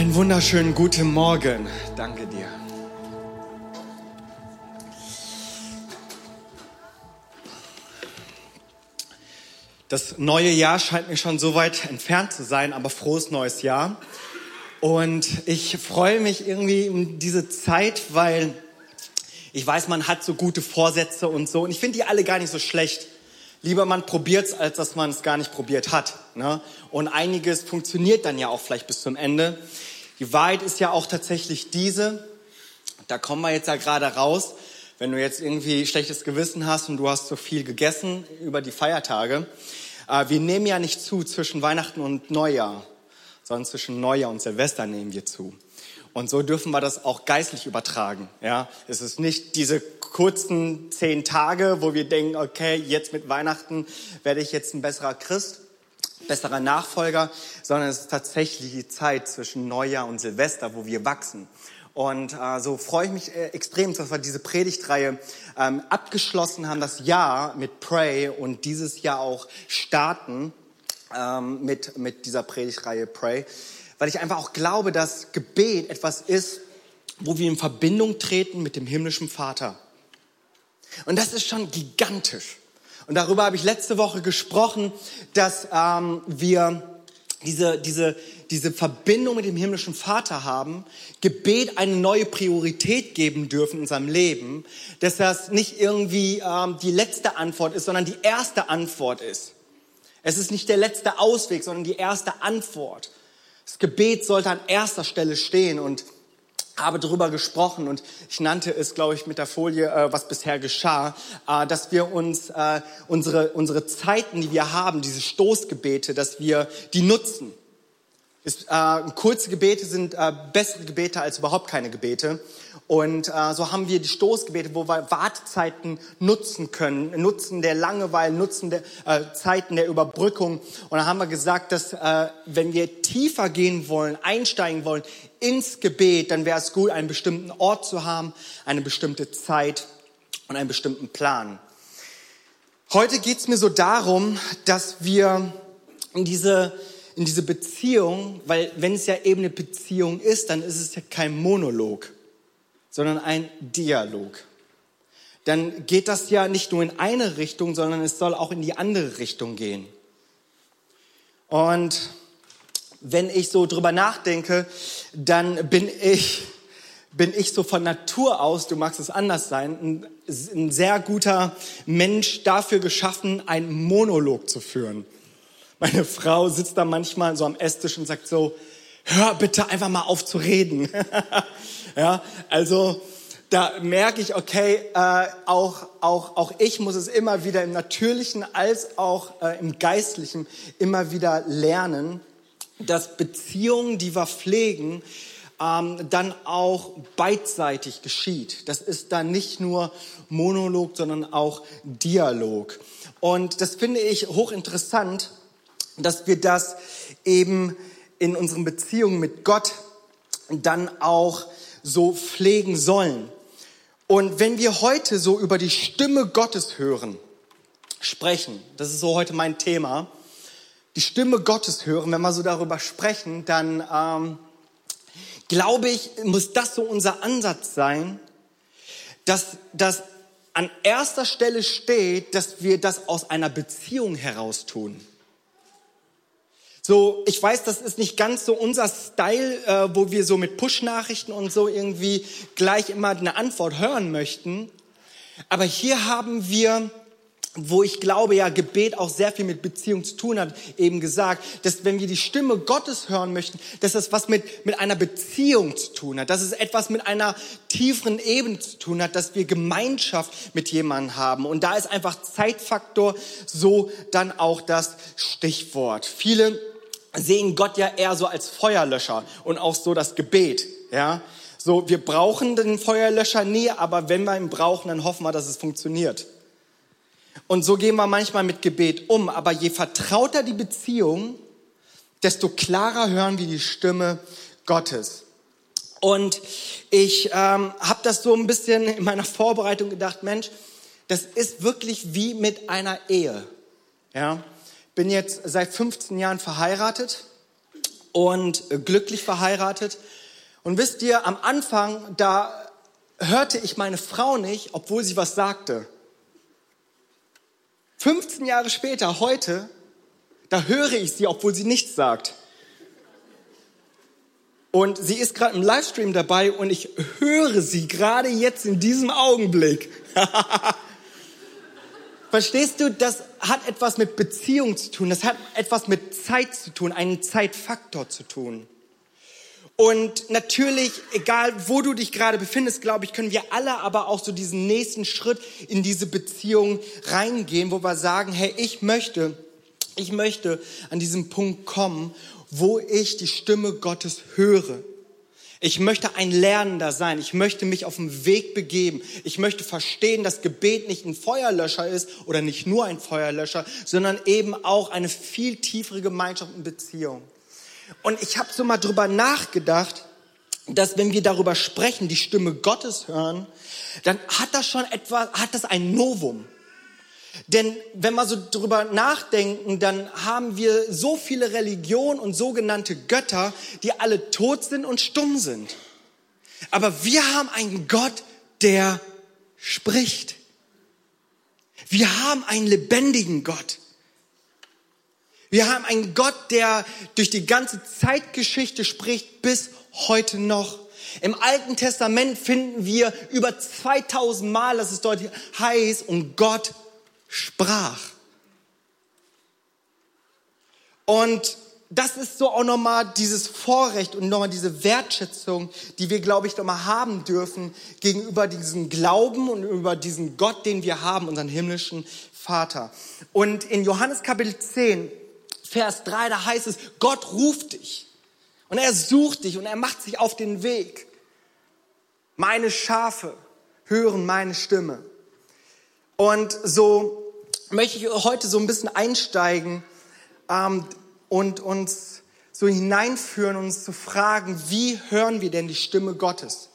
Einen wunderschönen guten Morgen. Danke dir. Das neue Jahr scheint mir schon so weit entfernt zu sein, aber frohes neues Jahr. Und ich freue mich irgendwie um diese Zeit, weil ich weiß, man hat so gute Vorsätze und so. Und ich finde die alle gar nicht so schlecht. Lieber man probiert's, als dass man es gar nicht probiert hat. Ne? Und einiges funktioniert dann ja auch vielleicht bis zum Ende. Die Wahrheit ist ja auch tatsächlich diese. Da kommen wir jetzt ja gerade raus. Wenn du jetzt irgendwie schlechtes Gewissen hast und du hast so viel gegessen über die Feiertage. Äh, wir nehmen ja nicht zu zwischen Weihnachten und Neujahr, sondern zwischen Neujahr und Silvester nehmen wir zu. Und so dürfen wir das auch geistlich übertragen. Ja, es ist nicht diese kurzen zehn Tage, wo wir denken, okay, jetzt mit Weihnachten werde ich jetzt ein besserer Christ, besserer Nachfolger, sondern es ist tatsächlich die Zeit zwischen Neujahr und Silvester, wo wir wachsen. Und äh, so freue ich mich äh, extrem, dass wir diese Predigtreihe ähm, abgeschlossen haben, das Jahr mit Pray und dieses Jahr auch starten ähm, mit, mit dieser Predigtreihe Pray weil ich einfach auch glaube, dass Gebet etwas ist, wo wir in Verbindung treten mit dem himmlischen Vater. Und das ist schon gigantisch. Und darüber habe ich letzte Woche gesprochen, dass ähm, wir diese, diese, diese Verbindung mit dem himmlischen Vater haben, Gebet eine neue Priorität geben dürfen in unserem Leben, dass das nicht irgendwie ähm, die letzte Antwort ist, sondern die erste Antwort ist. Es ist nicht der letzte Ausweg, sondern die erste Antwort. Das Gebet sollte an erster Stelle stehen und habe darüber gesprochen und ich nannte es, glaube ich, mit der Folie, äh, was bisher geschah, äh, dass wir uns äh, unsere, unsere Zeiten, die wir haben, diese Stoßgebete, dass wir die nutzen. Ist, äh, kurze Gebete sind äh, bessere Gebete als überhaupt keine Gebete. Und äh, so haben wir die Stoßgebete, wo wir Wartezeiten nutzen können, Nutzen der Langeweile, Nutzen der äh, Zeiten der Überbrückung. Und da haben wir gesagt, dass äh, wenn wir tiefer gehen wollen, einsteigen wollen ins Gebet, dann wäre es gut, einen bestimmten Ort zu haben, eine bestimmte Zeit und einen bestimmten Plan. Heute geht es mir so darum, dass wir in diese in diese Beziehung, weil wenn es ja eben eine Beziehung ist, dann ist es ja kein Monolog sondern ein Dialog. Dann geht das ja nicht nur in eine Richtung, sondern es soll auch in die andere Richtung gehen. Und wenn ich so drüber nachdenke, dann bin ich, bin ich so von Natur aus, du magst es anders sein, ein, ein sehr guter Mensch dafür geschaffen, einen Monolog zu führen. Meine Frau sitzt da manchmal so am Esstisch und sagt so, hör bitte einfach mal auf zu reden. Ja, also da merke ich, okay, äh, auch, auch, auch ich muss es immer wieder im Natürlichen als auch äh, im Geistlichen immer wieder lernen, dass Beziehungen, die wir pflegen, ähm, dann auch beidseitig geschieht. Das ist dann nicht nur Monolog, sondern auch Dialog. Und das finde ich hochinteressant, dass wir das eben in unseren Beziehungen mit Gott dann auch so pflegen sollen. Und wenn wir heute so über die Stimme Gottes hören, sprechen, das ist so heute mein Thema, die Stimme Gottes hören, wenn wir so darüber sprechen, dann ähm, glaube ich, muss das so unser Ansatz sein, dass das an erster Stelle steht, dass wir das aus einer Beziehung heraus tun. So, ich weiß, das ist nicht ganz so unser Style, äh, wo wir so mit Push-Nachrichten und so irgendwie gleich immer eine Antwort hören möchten. Aber hier haben wir wo ich glaube, ja, Gebet auch sehr viel mit Beziehung zu tun hat, eben gesagt, dass wenn wir die Stimme Gottes hören möchten, dass das was mit, mit einer Beziehung zu tun hat, dass es etwas mit einer tieferen Ebene zu tun hat, dass wir Gemeinschaft mit jemandem haben. Und da ist einfach Zeitfaktor so dann auch das Stichwort. Viele sehen Gott ja eher so als Feuerlöscher und auch so das Gebet, ja. So, wir brauchen den Feuerlöscher nie, aber wenn wir ihn brauchen, dann hoffen wir, dass es funktioniert. Und so gehen wir manchmal mit Gebet um. Aber je vertrauter die Beziehung, desto klarer hören wir die Stimme Gottes. Und ich ähm, habe das so ein bisschen in meiner Vorbereitung gedacht, Mensch, das ist wirklich wie mit einer Ehe. Ja, bin jetzt seit 15 Jahren verheiratet und äh, glücklich verheiratet. Und wisst ihr, am Anfang, da hörte ich meine Frau nicht, obwohl sie was sagte. 15 Jahre später, heute, da höre ich sie, obwohl sie nichts sagt. Und sie ist gerade im Livestream dabei und ich höre sie gerade jetzt in diesem Augenblick. Verstehst du, das hat etwas mit Beziehung zu tun, das hat etwas mit Zeit zu tun, einen Zeitfaktor zu tun. Und natürlich, egal wo du dich gerade befindest, glaube ich, können wir alle aber auch so diesen nächsten Schritt in diese Beziehung reingehen, wo wir sagen, hey, ich möchte, ich möchte an diesem Punkt kommen, wo ich die Stimme Gottes höre. Ich möchte ein Lernender sein. Ich möchte mich auf den Weg begeben. Ich möchte verstehen, dass Gebet nicht ein Feuerlöscher ist oder nicht nur ein Feuerlöscher, sondern eben auch eine viel tiefere Gemeinschaft und Beziehung. Und ich habe so mal drüber nachgedacht, dass wenn wir darüber sprechen, die Stimme Gottes hören, dann hat das schon etwas, hat das ein Novum. Denn wenn wir so drüber nachdenken, dann haben wir so viele Religionen und sogenannte Götter, die alle tot sind und stumm sind. Aber wir haben einen Gott, der spricht. Wir haben einen lebendigen Gott. Wir haben einen Gott, der durch die ganze Zeitgeschichte spricht bis heute noch. Im Alten Testament finden wir über 2000 Mal, dass es dort heißt, und Gott sprach. Und das ist so auch nochmal dieses Vorrecht und nochmal diese Wertschätzung, die wir, glaube ich, nochmal haben dürfen gegenüber diesem Glauben und über diesen Gott, den wir haben, unseren himmlischen Vater. Und in Johannes Kapitel 10, Vers 3, da heißt es, Gott ruft dich und er sucht dich und er macht sich auf den Weg. Meine Schafe hören meine Stimme. Und so möchte ich heute so ein bisschen einsteigen ähm, und uns so hineinführen, uns zu fragen, wie hören wir denn die Stimme Gottes?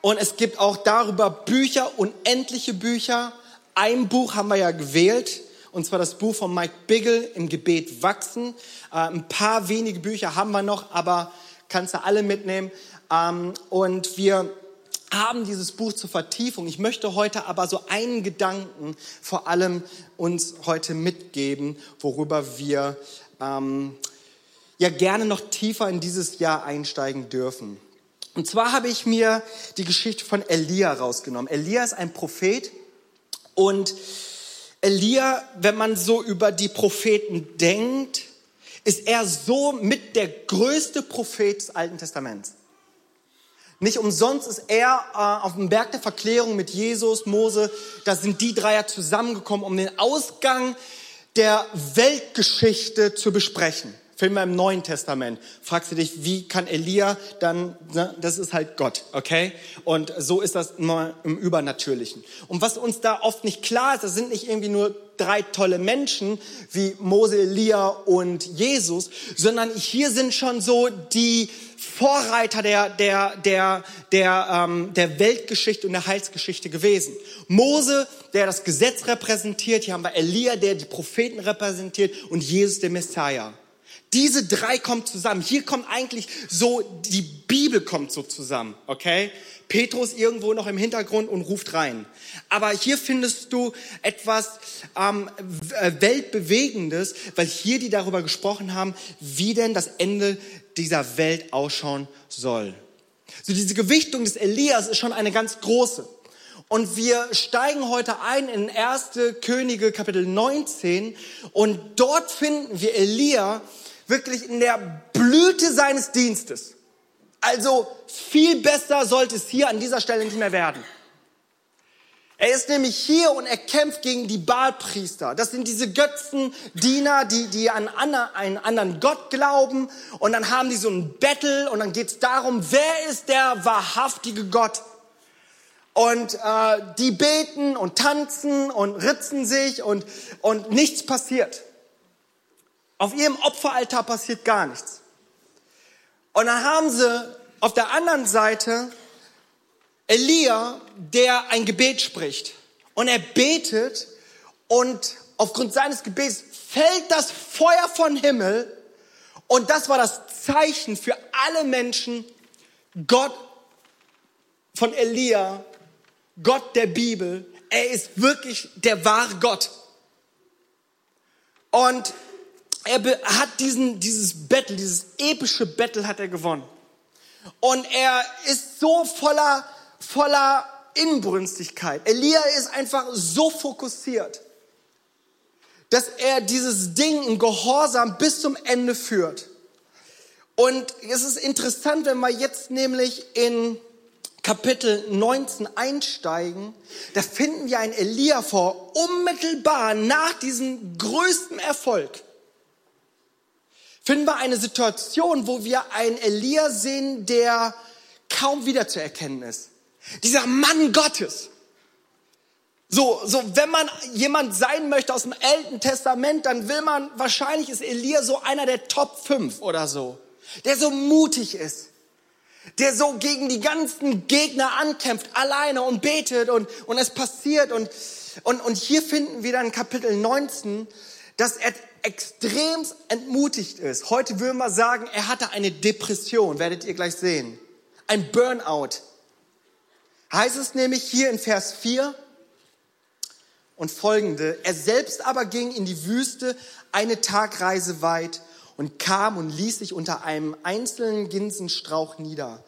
Und es gibt auch darüber Bücher, unendliche Bücher. Ein Buch haben wir ja gewählt, und zwar das Buch von Mike Biggle, Im Gebet wachsen. Äh, ein paar wenige Bücher haben wir noch, aber kannst du alle mitnehmen. Ähm, und wir haben dieses Buch zur Vertiefung. Ich möchte heute aber so einen Gedanken vor allem uns heute mitgeben, worüber wir ähm, ja gerne noch tiefer in dieses Jahr einsteigen dürfen. Und zwar habe ich mir die Geschichte von Elia rausgenommen. Elia ist ein Prophet und Elia, wenn man so über die Propheten denkt, ist er so mit der größte Prophet des Alten Testaments. Nicht umsonst ist er äh, auf dem Berg der Verklärung mit Jesus, Mose, da sind die drei ja zusammengekommen, um den Ausgang der Weltgeschichte zu besprechen. Finden wir im Neuen Testament. Fragst du dich, wie kann Elia dann, ne, das ist halt Gott, okay? Und so ist das immer im Übernatürlichen. Und was uns da oft nicht klar ist, das sind nicht irgendwie nur drei tolle Menschen wie Mose, Elia und Jesus, sondern hier sind schon so die Vorreiter der, der, der, der, ähm, der Weltgeschichte und der Heilsgeschichte gewesen. Mose, der das Gesetz repräsentiert, hier haben wir Elia, der die Propheten repräsentiert und Jesus, der Messiah. Diese drei kommen zusammen. Hier kommt eigentlich so, die Bibel kommt so zusammen, okay? Petrus irgendwo noch im Hintergrund und ruft rein. Aber hier findest du etwas ähm, äh, Weltbewegendes, weil hier die darüber gesprochen haben, wie denn das Ende dieser Welt ausschauen soll. So diese Gewichtung des Elias ist schon eine ganz große. Und wir steigen heute ein in 1. Könige Kapitel 19 und dort finden wir Elia wirklich in der Blüte seines Dienstes. Also viel besser sollte es hier an dieser Stelle nicht mehr werden. Er ist nämlich hier und er kämpft gegen die Baalpriester. Das sind diese Götzendiener, die, die an einen anderen Gott glauben. Und dann haben die so ein Battle und dann geht es darum, wer ist der wahrhaftige Gott? Und äh, die beten und tanzen und ritzen sich und, und nichts passiert. Auf ihrem Opferaltar passiert gar nichts. Und dann haben sie auf der anderen Seite Elia, der ein Gebet spricht. Und er betet und aufgrund seines Gebets fällt das Feuer von Himmel Und das war das Zeichen für alle Menschen, Gott von Elia, Gott der Bibel, er ist wirklich der wahre Gott. Und er hat diesen, dieses Battle, dieses epische Battle hat er gewonnen. Und er ist so voller, voller Inbrünstigkeit. Elia ist einfach so fokussiert, dass er dieses Ding in Gehorsam bis zum Ende führt. Und es ist interessant, wenn wir jetzt nämlich in Kapitel 19 einsteigen, da finden wir einen Elia vor, unmittelbar nach diesem größten Erfolg. Finden wir eine Situation, wo wir einen Elia sehen, der kaum wiederzuerkennen ist. Dieser Mann Gottes. So, so, wenn man jemand sein möchte aus dem Alten Testament, dann will man, wahrscheinlich ist Elia so einer der Top 5 oder so. Der so mutig ist. Der so gegen die ganzen Gegner ankämpft, alleine und betet und, und es passiert. Und, und, und hier finden wir dann Kapitel 19, dass er extrem entmutigt ist. Heute würden wir sagen, er hatte eine Depression, werdet ihr gleich sehen. Ein Burnout heißt es nämlich hier in Vers 4 und folgende. Er selbst aber ging in die Wüste eine Tagreise weit und kam und ließ sich unter einem einzelnen Ginsenstrauch nieder.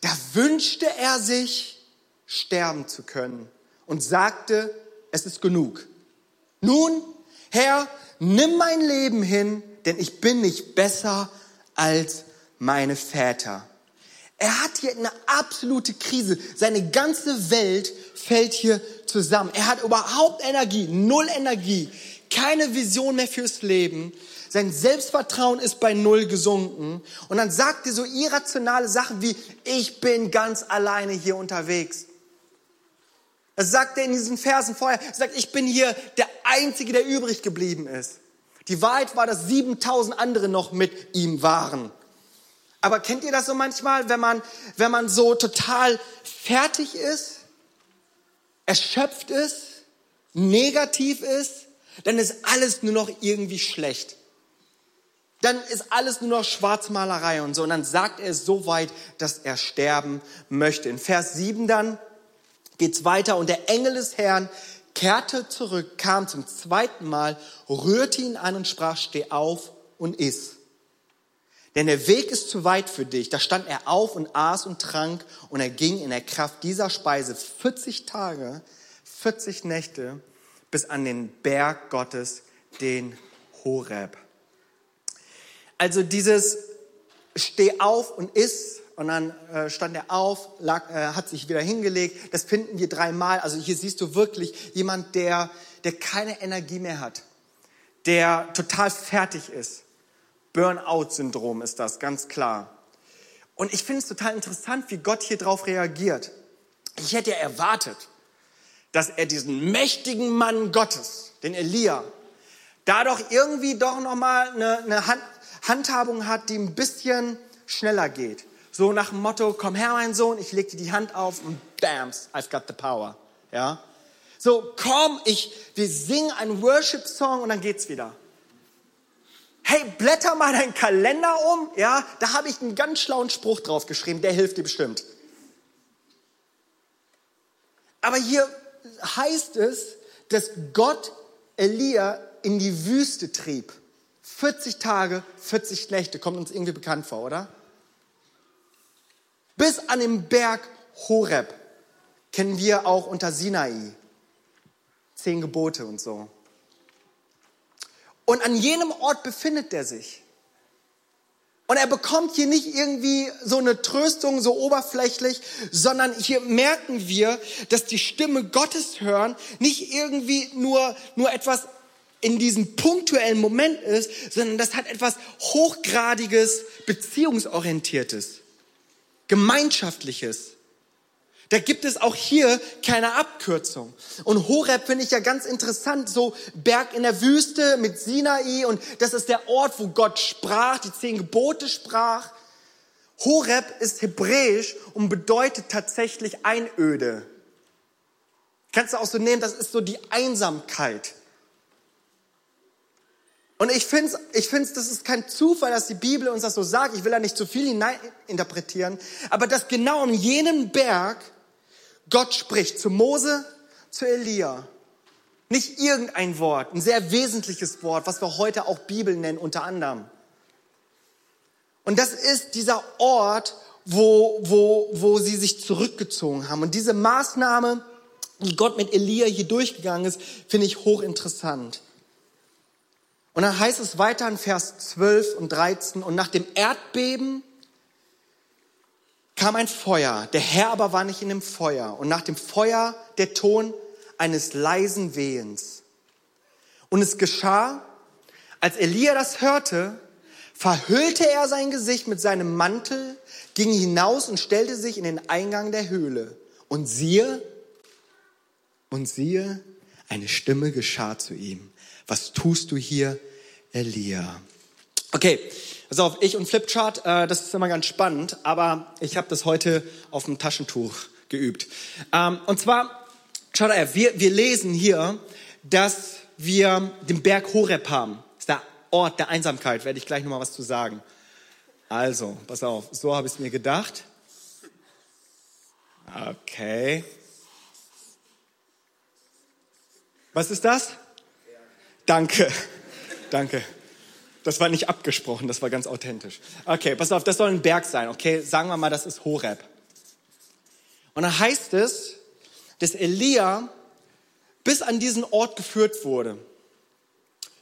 Da wünschte er sich, sterben zu können und sagte, es ist genug. Nun, Herr, nimm mein Leben hin, denn ich bin nicht besser als meine Väter. Er hat hier eine absolute Krise. Seine ganze Welt fällt hier zusammen. Er hat überhaupt Energie, null Energie, keine Vision mehr fürs Leben. Sein Selbstvertrauen ist bei Null gesunken. Und dann sagt er so irrationale Sachen wie, ich bin ganz alleine hier unterwegs. Das sagt er in diesen Versen vorher. Er sagt, ich bin hier der Einzige, der übrig geblieben ist. Die Wahrheit war, dass 7000 andere noch mit ihm waren. Aber kennt ihr das so manchmal, wenn man, wenn man so total fertig ist, erschöpft ist, negativ ist, dann ist alles nur noch irgendwie schlecht. Dann ist alles nur noch Schwarzmalerei und so. Und dann sagt er so weit, dass er sterben möchte. In Vers 7 dann geht's weiter. Und der Engel des Herrn kehrte zurück, kam zum zweiten Mal, rührte ihn an und sprach, steh auf und iss. Denn der Weg ist zu weit für dich. Da stand er auf und aß und trank und er ging in der Kraft dieser Speise 40 Tage, 40 Nächte bis an den Berg Gottes, den Horeb. Also dieses Steh auf und iss und dann äh, stand er auf, lag, äh, hat sich wieder hingelegt. Das finden wir dreimal. Also hier siehst du wirklich jemand, der, der keine Energie mehr hat, der total fertig ist. Burnout-Syndrom ist das, ganz klar. Und ich finde es total interessant, wie Gott hier drauf reagiert. Ich hätte ja erwartet, dass er diesen mächtigen Mann Gottes, den Elia, da doch irgendwie doch nochmal eine, eine Hand, Handhabung hat, die ein bisschen schneller geht. So nach dem Motto, komm her, mein Sohn, ich leg dir die Hand auf und bams, I've got the power. Ja? So, komm, ich, wir singen einen Worship-Song und dann geht's wieder hey, blätter mal deinen Kalender um, ja, da habe ich einen ganz schlauen Spruch drauf geschrieben, der hilft dir bestimmt. Aber hier heißt es, dass Gott Elia in die Wüste trieb. 40 Tage, 40 Nächte, kommt uns irgendwie bekannt vor, oder? Bis an den Berg Horeb kennen wir auch unter Sinai. Zehn Gebote und so. Und an jenem Ort befindet er sich. Und er bekommt hier nicht irgendwie so eine Tröstung, so oberflächlich, sondern hier merken wir, dass die Stimme Gottes hören nicht irgendwie nur, nur etwas in diesem punktuellen Moment ist, sondern das hat etwas hochgradiges, beziehungsorientiertes, gemeinschaftliches. Da gibt es auch hier keine Abkürzung. Und Horeb finde ich ja ganz interessant, so Berg in der Wüste mit Sinai und das ist der Ort, wo Gott sprach, die zehn Gebote sprach. Horeb ist hebräisch und bedeutet tatsächlich Einöde. Kannst du auch so nehmen, das ist so die Einsamkeit. Und ich finde, ich find's, das ist kein Zufall, dass die Bibel uns das so sagt. Ich will da nicht zu viel hineininterpretieren. Aber dass genau um jenen Berg Gott spricht. Zu Mose, zu Elia. Nicht irgendein Wort, ein sehr wesentliches Wort, was wir heute auch Bibel nennen, unter anderem. Und das ist dieser Ort, wo, wo, wo sie sich zurückgezogen haben. Und diese Maßnahme, die Gott mit Elia hier durchgegangen ist, finde ich hochinteressant. Und dann heißt es weiter in Vers 12 und 13, und nach dem Erdbeben kam ein Feuer, der Herr aber war nicht in dem Feuer, und nach dem Feuer der Ton eines leisen Wehens. Und es geschah, als Elia das hörte, verhüllte er sein Gesicht mit seinem Mantel, ging hinaus und stellte sich in den Eingang der Höhle. Und siehe, und siehe, eine Stimme geschah zu ihm. Was tust du hier, Elia? Okay, pass auf, ich und Flipchart, äh, das ist immer ganz spannend, aber ich habe das heute auf dem Taschentuch geübt. Ähm, und zwar, schaut her, wir, wir lesen hier, dass wir den Berg Horeb haben. Das ist der Ort der Einsamkeit, werde ich gleich nochmal was zu sagen. Also, pass auf, so habe ich es mir gedacht. Okay. Was ist das? Danke, danke. Das war nicht abgesprochen, das war ganz authentisch. Okay, pass auf, das soll ein Berg sein, okay? Sagen wir mal, das ist Horeb. Und da heißt es, dass Elia bis an diesen Ort geführt wurde.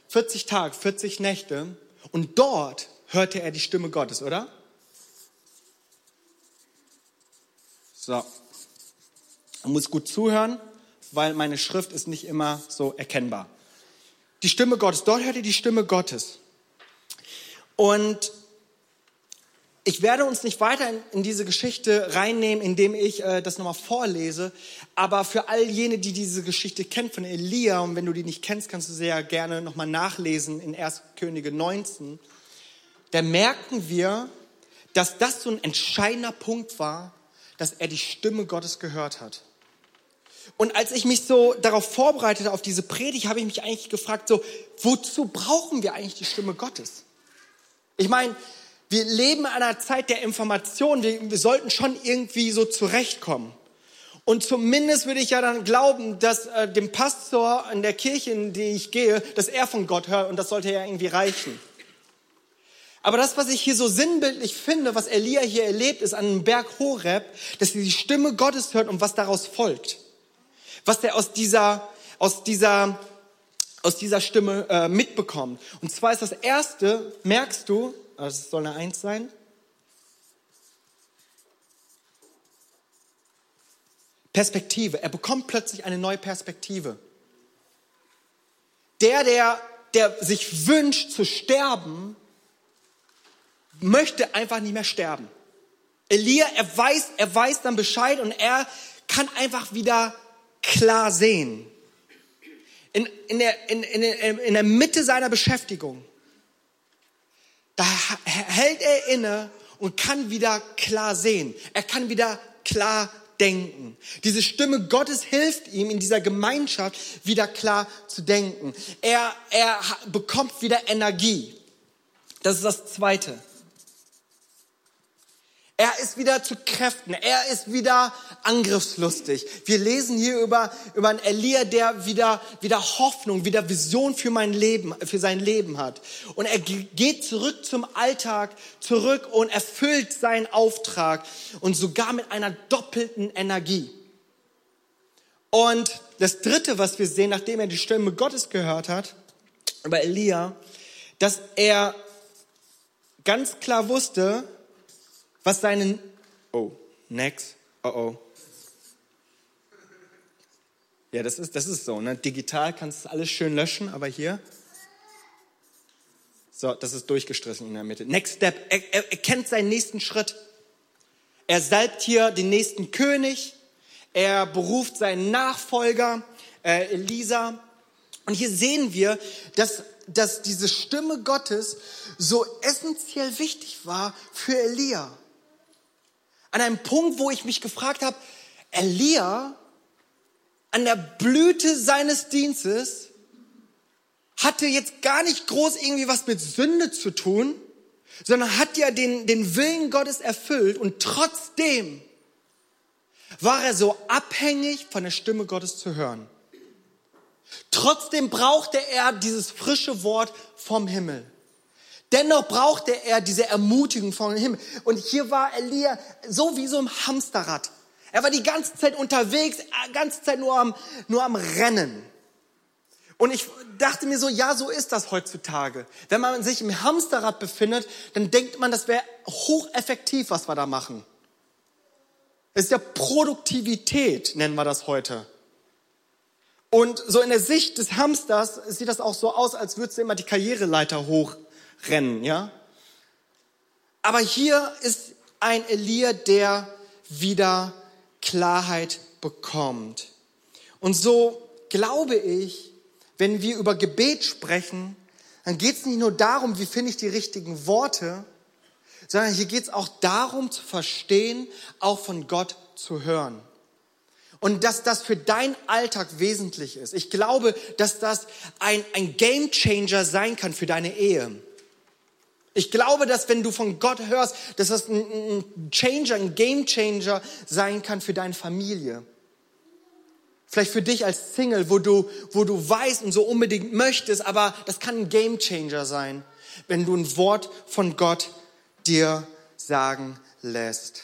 40 Tage, 40 Nächte. Und dort hörte er die Stimme Gottes, oder? So. Man muss gut zuhören, weil meine Schrift ist nicht immer so erkennbar. Die Stimme Gottes, dort hörte die Stimme Gottes. Und ich werde uns nicht weiter in, in diese Geschichte reinnehmen, indem ich äh, das nochmal vorlese. Aber für all jene, die diese Geschichte kennen von Elia, und wenn du die nicht kennst, kannst du sie ja gerne nochmal nachlesen in 1. Könige 19 da merken wir, dass das so ein entscheidender Punkt war, dass er die Stimme Gottes gehört hat. Und als ich mich so darauf vorbereitete, auf diese Predigt, habe ich mich eigentlich gefragt, so, wozu brauchen wir eigentlich die Stimme Gottes? Ich meine, wir leben in einer Zeit der Information, wir, wir sollten schon irgendwie so zurechtkommen. Und zumindest würde ich ja dann glauben, dass äh, dem Pastor in der Kirche, in die ich gehe, dass er von Gott hört und das sollte ja irgendwie reichen. Aber das, was ich hier so sinnbildlich finde, was Elia hier erlebt, ist an einem Berg Horeb, dass er die Stimme Gottes hört und was daraus folgt. Was er aus dieser, aus dieser, aus dieser Stimme äh, mitbekommt. Und zwar ist das erste, merkst du, also es soll eine Eins sein, Perspektive. Er bekommt plötzlich eine neue Perspektive. Der, der, der sich wünscht zu sterben, möchte einfach nicht mehr sterben. Elia, er weiß, er weiß dann Bescheid und er kann einfach wieder klar sehen. In, in, der, in, in, in der Mitte seiner Beschäftigung, da hält er inne und kann wieder klar sehen. Er kann wieder klar denken. Diese Stimme Gottes hilft ihm in dieser Gemeinschaft wieder klar zu denken. Er, er bekommt wieder Energie. Das ist das Zweite. Er ist wieder zu Kräften. Er ist wieder angriffslustig. Wir lesen hier über, über einen Elia, der wieder, wieder Hoffnung, wieder Vision für mein Leben, für sein Leben hat. Und er geht zurück zum Alltag, zurück und erfüllt seinen Auftrag und sogar mit einer doppelten Energie. Und das dritte, was wir sehen, nachdem er die Stimme Gottes gehört hat, über Elia, dass er ganz klar wusste, was seinen, oh, next, oh oh. Ja, das ist, das ist so, ne? Digital kannst du alles schön löschen, aber hier, so, das ist durchgestrichen in der Mitte. Next Step, er, er, er kennt seinen nächsten Schritt. Er salbt hier den nächsten König, er beruft seinen Nachfolger, äh, Elisa. Und hier sehen wir, dass, dass diese Stimme Gottes so essentiell wichtig war für Elia. An einem Punkt, wo ich mich gefragt habe, Elia, an der Blüte seines Dienstes, hatte jetzt gar nicht groß irgendwie was mit Sünde zu tun, sondern hat ja den, den Willen Gottes erfüllt und trotzdem war er so abhängig von der Stimme Gottes zu hören. Trotzdem brauchte er dieses frische Wort vom Himmel. Dennoch brauchte er diese Ermutigung vom Himmel. Und hier war Elia so wie so ein Hamsterrad. Er war die ganze Zeit unterwegs, die ganze Zeit nur am, nur am Rennen. Und ich dachte mir so, ja, so ist das heutzutage. Wenn man sich im Hamsterrad befindet, dann denkt man, das wäre hocheffektiv, was wir da machen. Es ist ja Produktivität, nennen wir das heute. Und so in der Sicht des Hamsters sieht das auch so aus, als würdest du immer die Karriereleiter hochrennen, ja? Aber hier ist ein Elia, der wieder Klarheit bekommt. Und so glaube ich, wenn wir über Gebet sprechen, dann geht es nicht nur darum, wie finde ich die richtigen Worte, sondern hier geht es auch darum zu verstehen, auch von Gott zu hören. Und dass das für dein Alltag wesentlich ist. Ich glaube, dass das ein, ein Game Changer sein kann für deine Ehe. Ich glaube, dass wenn du von Gott hörst, dass das ein, Changer, ein Game Changer sein kann für deine Familie. Vielleicht für dich als Single, wo du, wo du weißt und so unbedingt möchtest, aber das kann ein Game Changer sein, wenn du ein Wort von Gott dir sagen lässt.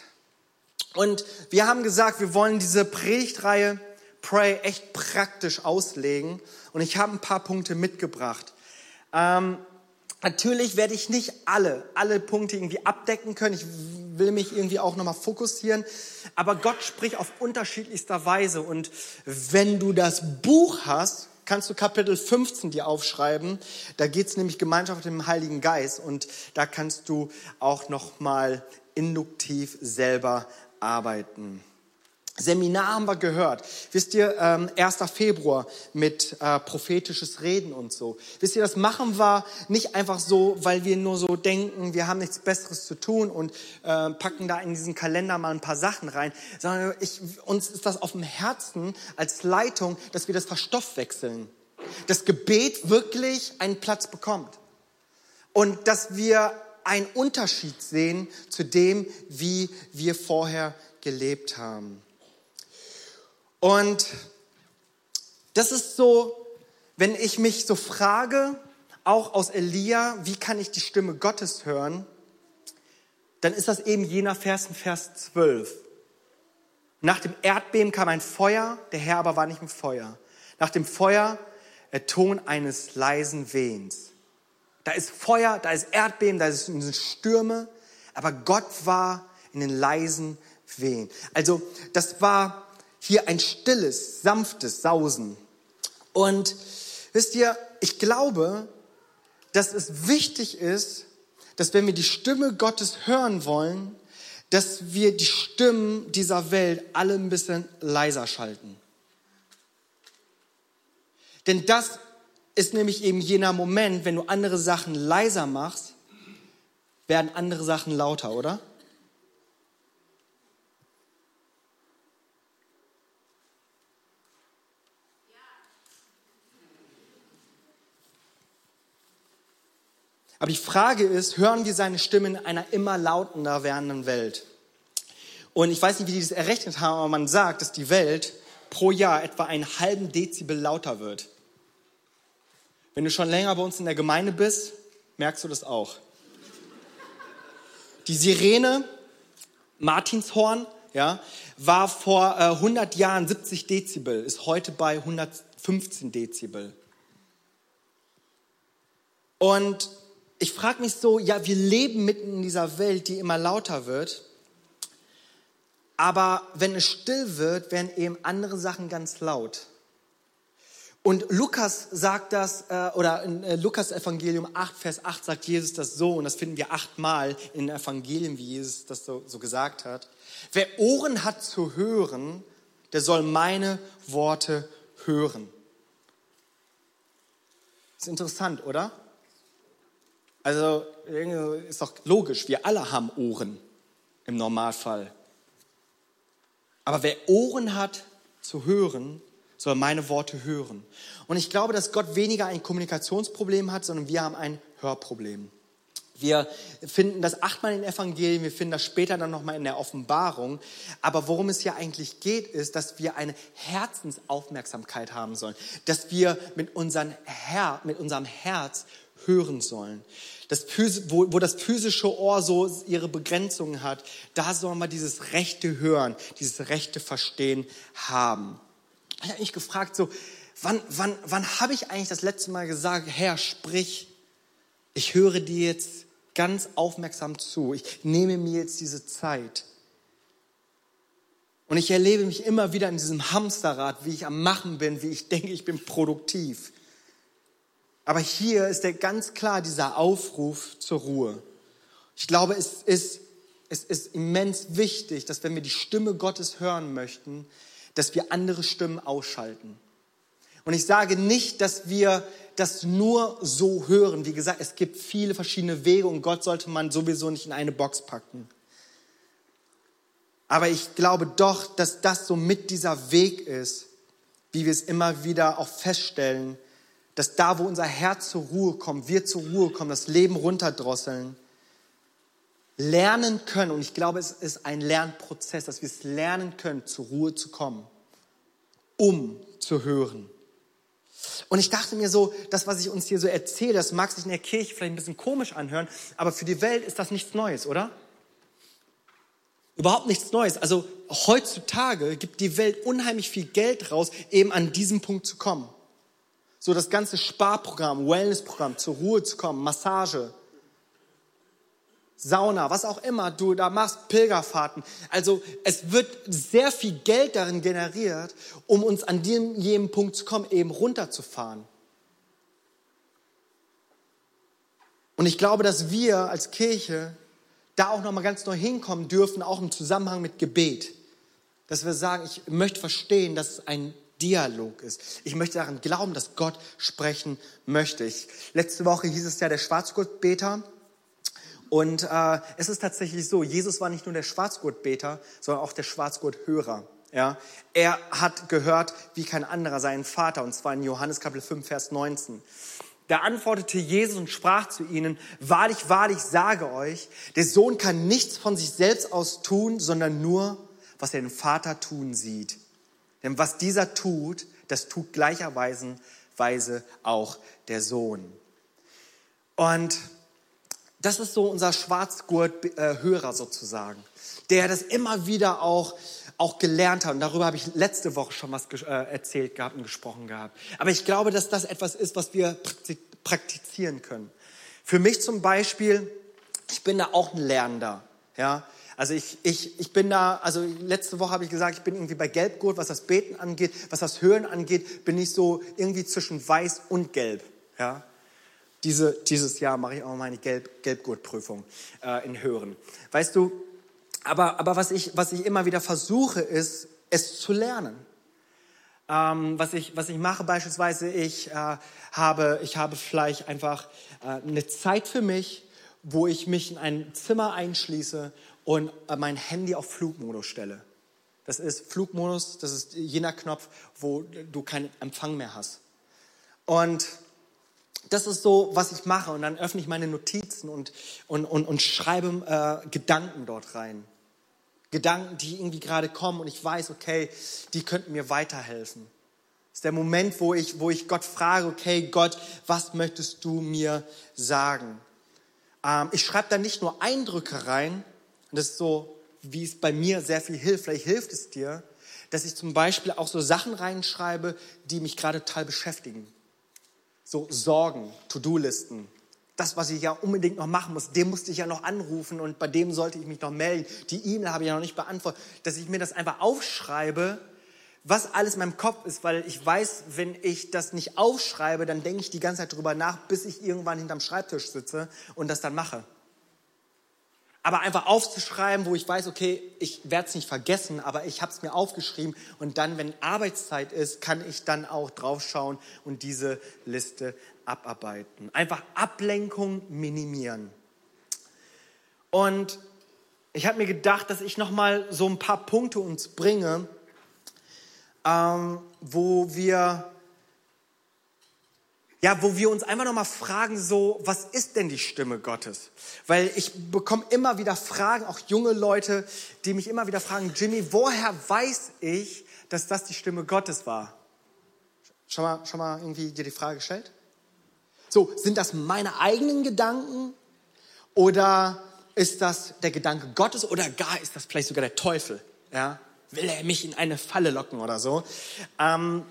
Und wir haben gesagt, wir wollen diese Predigtreihe Pray echt praktisch auslegen. Und ich habe ein paar Punkte mitgebracht. Ähm, Natürlich werde ich nicht alle, alle Punkte irgendwie abdecken können. Ich will mich irgendwie auch nochmal fokussieren. Aber Gott spricht auf unterschiedlichster Weise. Und wenn du das Buch hast, kannst du Kapitel 15 dir aufschreiben. Da geht es nämlich Gemeinschaft mit dem Heiligen Geist. Und da kannst du auch nochmal induktiv selber arbeiten. Seminar haben wir gehört. Wisst ihr, ähm, 1. Februar mit äh, prophetisches Reden und so. Wisst ihr, das machen wir nicht einfach so, weil wir nur so denken, wir haben nichts Besseres zu tun und äh, packen da in diesen Kalender mal ein paar Sachen rein, sondern ich, uns ist das auf dem Herzen als Leitung, dass wir das verstoffwechseln. Das Gebet wirklich einen Platz bekommt. Und dass wir einen Unterschied sehen zu dem, wie wir vorher gelebt haben. Und das ist so, wenn ich mich so frage, auch aus Elia, wie kann ich die Stimme Gottes hören, dann ist das eben jener Vers in Vers 12. Nach dem Erdbeben kam ein Feuer, der Herr aber war nicht im Feuer. Nach dem Feuer der Ton eines leisen Wehens. Da ist Feuer, da ist Erdbeben, da sind Stürme, aber Gott war in den leisen Wehen. Also das war hier ein stilles, sanftes Sausen. Und wisst ihr, ich glaube, dass es wichtig ist, dass wenn wir die Stimme Gottes hören wollen, dass wir die Stimmen dieser Welt alle ein bisschen leiser schalten. Denn das ist nämlich eben jener Moment, wenn du andere Sachen leiser machst, werden andere Sachen lauter, oder? Aber die Frage ist, hören wir seine Stimme in einer immer lautender werdenden Welt? Und ich weiß nicht, wie die das errechnet haben, aber man sagt, dass die Welt pro Jahr etwa einen halben Dezibel lauter wird. Wenn du schon länger bei uns in der Gemeinde bist, merkst du das auch. Die Sirene, Martinshorn, ja, war vor äh, 100 Jahren 70 Dezibel, ist heute bei 115 Dezibel. Und ich frage mich so, ja, wir leben mitten in dieser Welt, die immer lauter wird. Aber wenn es still wird, werden eben andere Sachen ganz laut. Und Lukas sagt das, äh, oder in äh, Lukas Evangelium 8, Vers 8 sagt Jesus das so, und das finden wir achtmal in Evangelien, wie Jesus das so, so gesagt hat. Wer Ohren hat zu hören, der soll meine Worte hören. Ist interessant, oder? Also ist doch logisch, wir alle haben Ohren im Normalfall. Aber wer Ohren hat zu hören, soll meine Worte hören. Und ich glaube, dass Gott weniger ein Kommunikationsproblem hat, sondern wir haben ein Hörproblem. Wir finden das achtmal in den Evangelien, wir finden das später dann nochmal in der Offenbarung. Aber worum es hier eigentlich geht, ist, dass wir eine Herzensaufmerksamkeit haben sollen. Dass wir mit, unseren Her mit unserem Herz hören sollen. Das, wo, wo das physische Ohr so ihre Begrenzungen hat, da sollen wir dieses rechte Hören, dieses rechte Verstehen haben. Ich habe mich gefragt, so, wann, wann, wann habe ich eigentlich das letzte Mal gesagt, Herr, sprich, ich höre dir jetzt ganz aufmerksam zu, ich nehme mir jetzt diese Zeit. Und ich erlebe mich immer wieder in diesem Hamsterrad, wie ich am Machen bin, wie ich denke, ich bin produktiv. Aber hier ist der ganz klar dieser Aufruf zur Ruhe. Ich glaube, es ist, es ist immens wichtig, dass wenn wir die Stimme Gottes hören möchten, dass wir andere Stimmen ausschalten. Und ich sage nicht, dass wir das nur so hören. Wie gesagt, es gibt viele verschiedene Wege und Gott sollte man sowieso nicht in eine Box packen. Aber ich glaube doch, dass das so mit dieser Weg ist, wie wir es immer wieder auch feststellen, dass da, wo unser Herz zur Ruhe kommt, wir zur Ruhe kommen, das Leben runterdrosseln, lernen können, und ich glaube, es ist ein Lernprozess, dass wir es lernen können, zur Ruhe zu kommen, um zu hören. Und ich dachte mir so, das, was ich uns hier so erzähle, das mag sich in der Kirche vielleicht ein bisschen komisch anhören, aber für die Welt ist das nichts Neues, oder? Überhaupt nichts Neues. Also heutzutage gibt die Welt unheimlich viel Geld raus, eben an diesem Punkt zu kommen. So das ganze Sparprogramm, Wellnessprogramm, zur Ruhe zu kommen, Massage, Sauna, was auch immer du da machst, Pilgerfahrten. Also es wird sehr viel Geld darin generiert, um uns an dem jenem Punkt zu kommen, eben runterzufahren. Und ich glaube, dass wir als Kirche da auch noch mal ganz neu hinkommen dürfen, auch im Zusammenhang mit Gebet. Dass wir sagen, ich möchte verstehen, dass es ein Dialog ist. Ich möchte daran glauben, dass Gott sprechen möchte. Ich, letzte Woche hieß es ja der Schwarzgurtbeter und äh, es ist tatsächlich so, Jesus war nicht nur der Schwarzgurtbeter, sondern auch der Schwarzgurthörer. Ja, er hat gehört wie kein anderer seinen Vater, und zwar in Johannes Kapitel 5, Vers 19. Da antwortete Jesus und sprach zu ihnen, wahrlich, wahrlich sage euch, der Sohn kann nichts von sich selbst aus tun, sondern nur, was er den Vater tun sieht. Denn was dieser tut, das tut gleicherweise auch der Sohn. Und das ist so unser Schwarzgurt-Hörer sozusagen, der das immer wieder auch, auch gelernt hat. Und darüber habe ich letzte Woche schon was äh, erzählt gehabt und gesprochen gehabt. Aber ich glaube, dass das etwas ist, was wir praktizieren können. Für mich zum Beispiel, ich bin da auch ein Lernender. Ja, also ich, ich, ich bin da, also letzte Woche habe ich gesagt, ich bin irgendwie bei Gelbgurt, was das Beten angeht, was das Hören angeht, bin ich so irgendwie zwischen Weiß und Gelb. Ja, diese, dieses Jahr mache ich auch meine Gelb, Gelbgurtprüfung äh, in Hören. Weißt du, aber, aber was, ich, was ich immer wieder versuche, ist, es zu lernen. Ähm, was, ich, was ich mache beispielsweise, ich, äh, habe, ich habe vielleicht einfach äh, eine Zeit für mich, wo ich mich in ein Zimmer einschließe und äh, mein Handy auf Flugmodus stelle. Das ist Flugmodus, das ist jener Knopf, wo du keinen Empfang mehr hast. Und das ist so, was ich mache. Und dann öffne ich meine Notizen und, und, und, und schreibe äh, Gedanken dort rein. Gedanken, die irgendwie gerade kommen und ich weiß, okay, die könnten mir weiterhelfen. Das ist der Moment, wo ich, wo ich Gott frage, okay, Gott, was möchtest du mir sagen? Ähm, ich schreibe da nicht nur Eindrücke rein, und das ist so, wie es bei mir sehr viel hilft, vielleicht hilft es dir, dass ich zum Beispiel auch so Sachen reinschreibe, die mich gerade total beschäftigen so Sorgen, To-Do-Listen. Das, was ich ja unbedingt noch machen muss, dem musste ich ja noch anrufen und bei dem sollte ich mich noch melden. Die E-Mail habe ich ja noch nicht beantwortet. Dass ich mir das einfach aufschreibe, was alles in meinem Kopf ist, weil ich weiß, wenn ich das nicht aufschreibe, dann denke ich die ganze Zeit drüber nach, bis ich irgendwann hinterm Schreibtisch sitze und das dann mache aber einfach aufzuschreiben, wo ich weiß, okay, ich werde es nicht vergessen, aber ich habe es mir aufgeschrieben und dann, wenn Arbeitszeit ist, kann ich dann auch draufschauen und diese Liste abarbeiten. Einfach Ablenkung minimieren. Und ich habe mir gedacht, dass ich noch mal so ein paar Punkte uns bringe, ähm, wo wir ja, wo wir uns einfach nochmal fragen, so, was ist denn die Stimme Gottes? Weil ich bekomme immer wieder Fragen, auch junge Leute, die mich immer wieder fragen, Jimmy, woher weiß ich, dass das die Stimme Gottes war? Schon mal, schon mal irgendwie dir die Frage gestellt? So, sind das meine eigenen Gedanken oder ist das der Gedanke Gottes oder gar ist das vielleicht sogar der Teufel? Ja? Will er mich in eine Falle locken oder so? Ähm,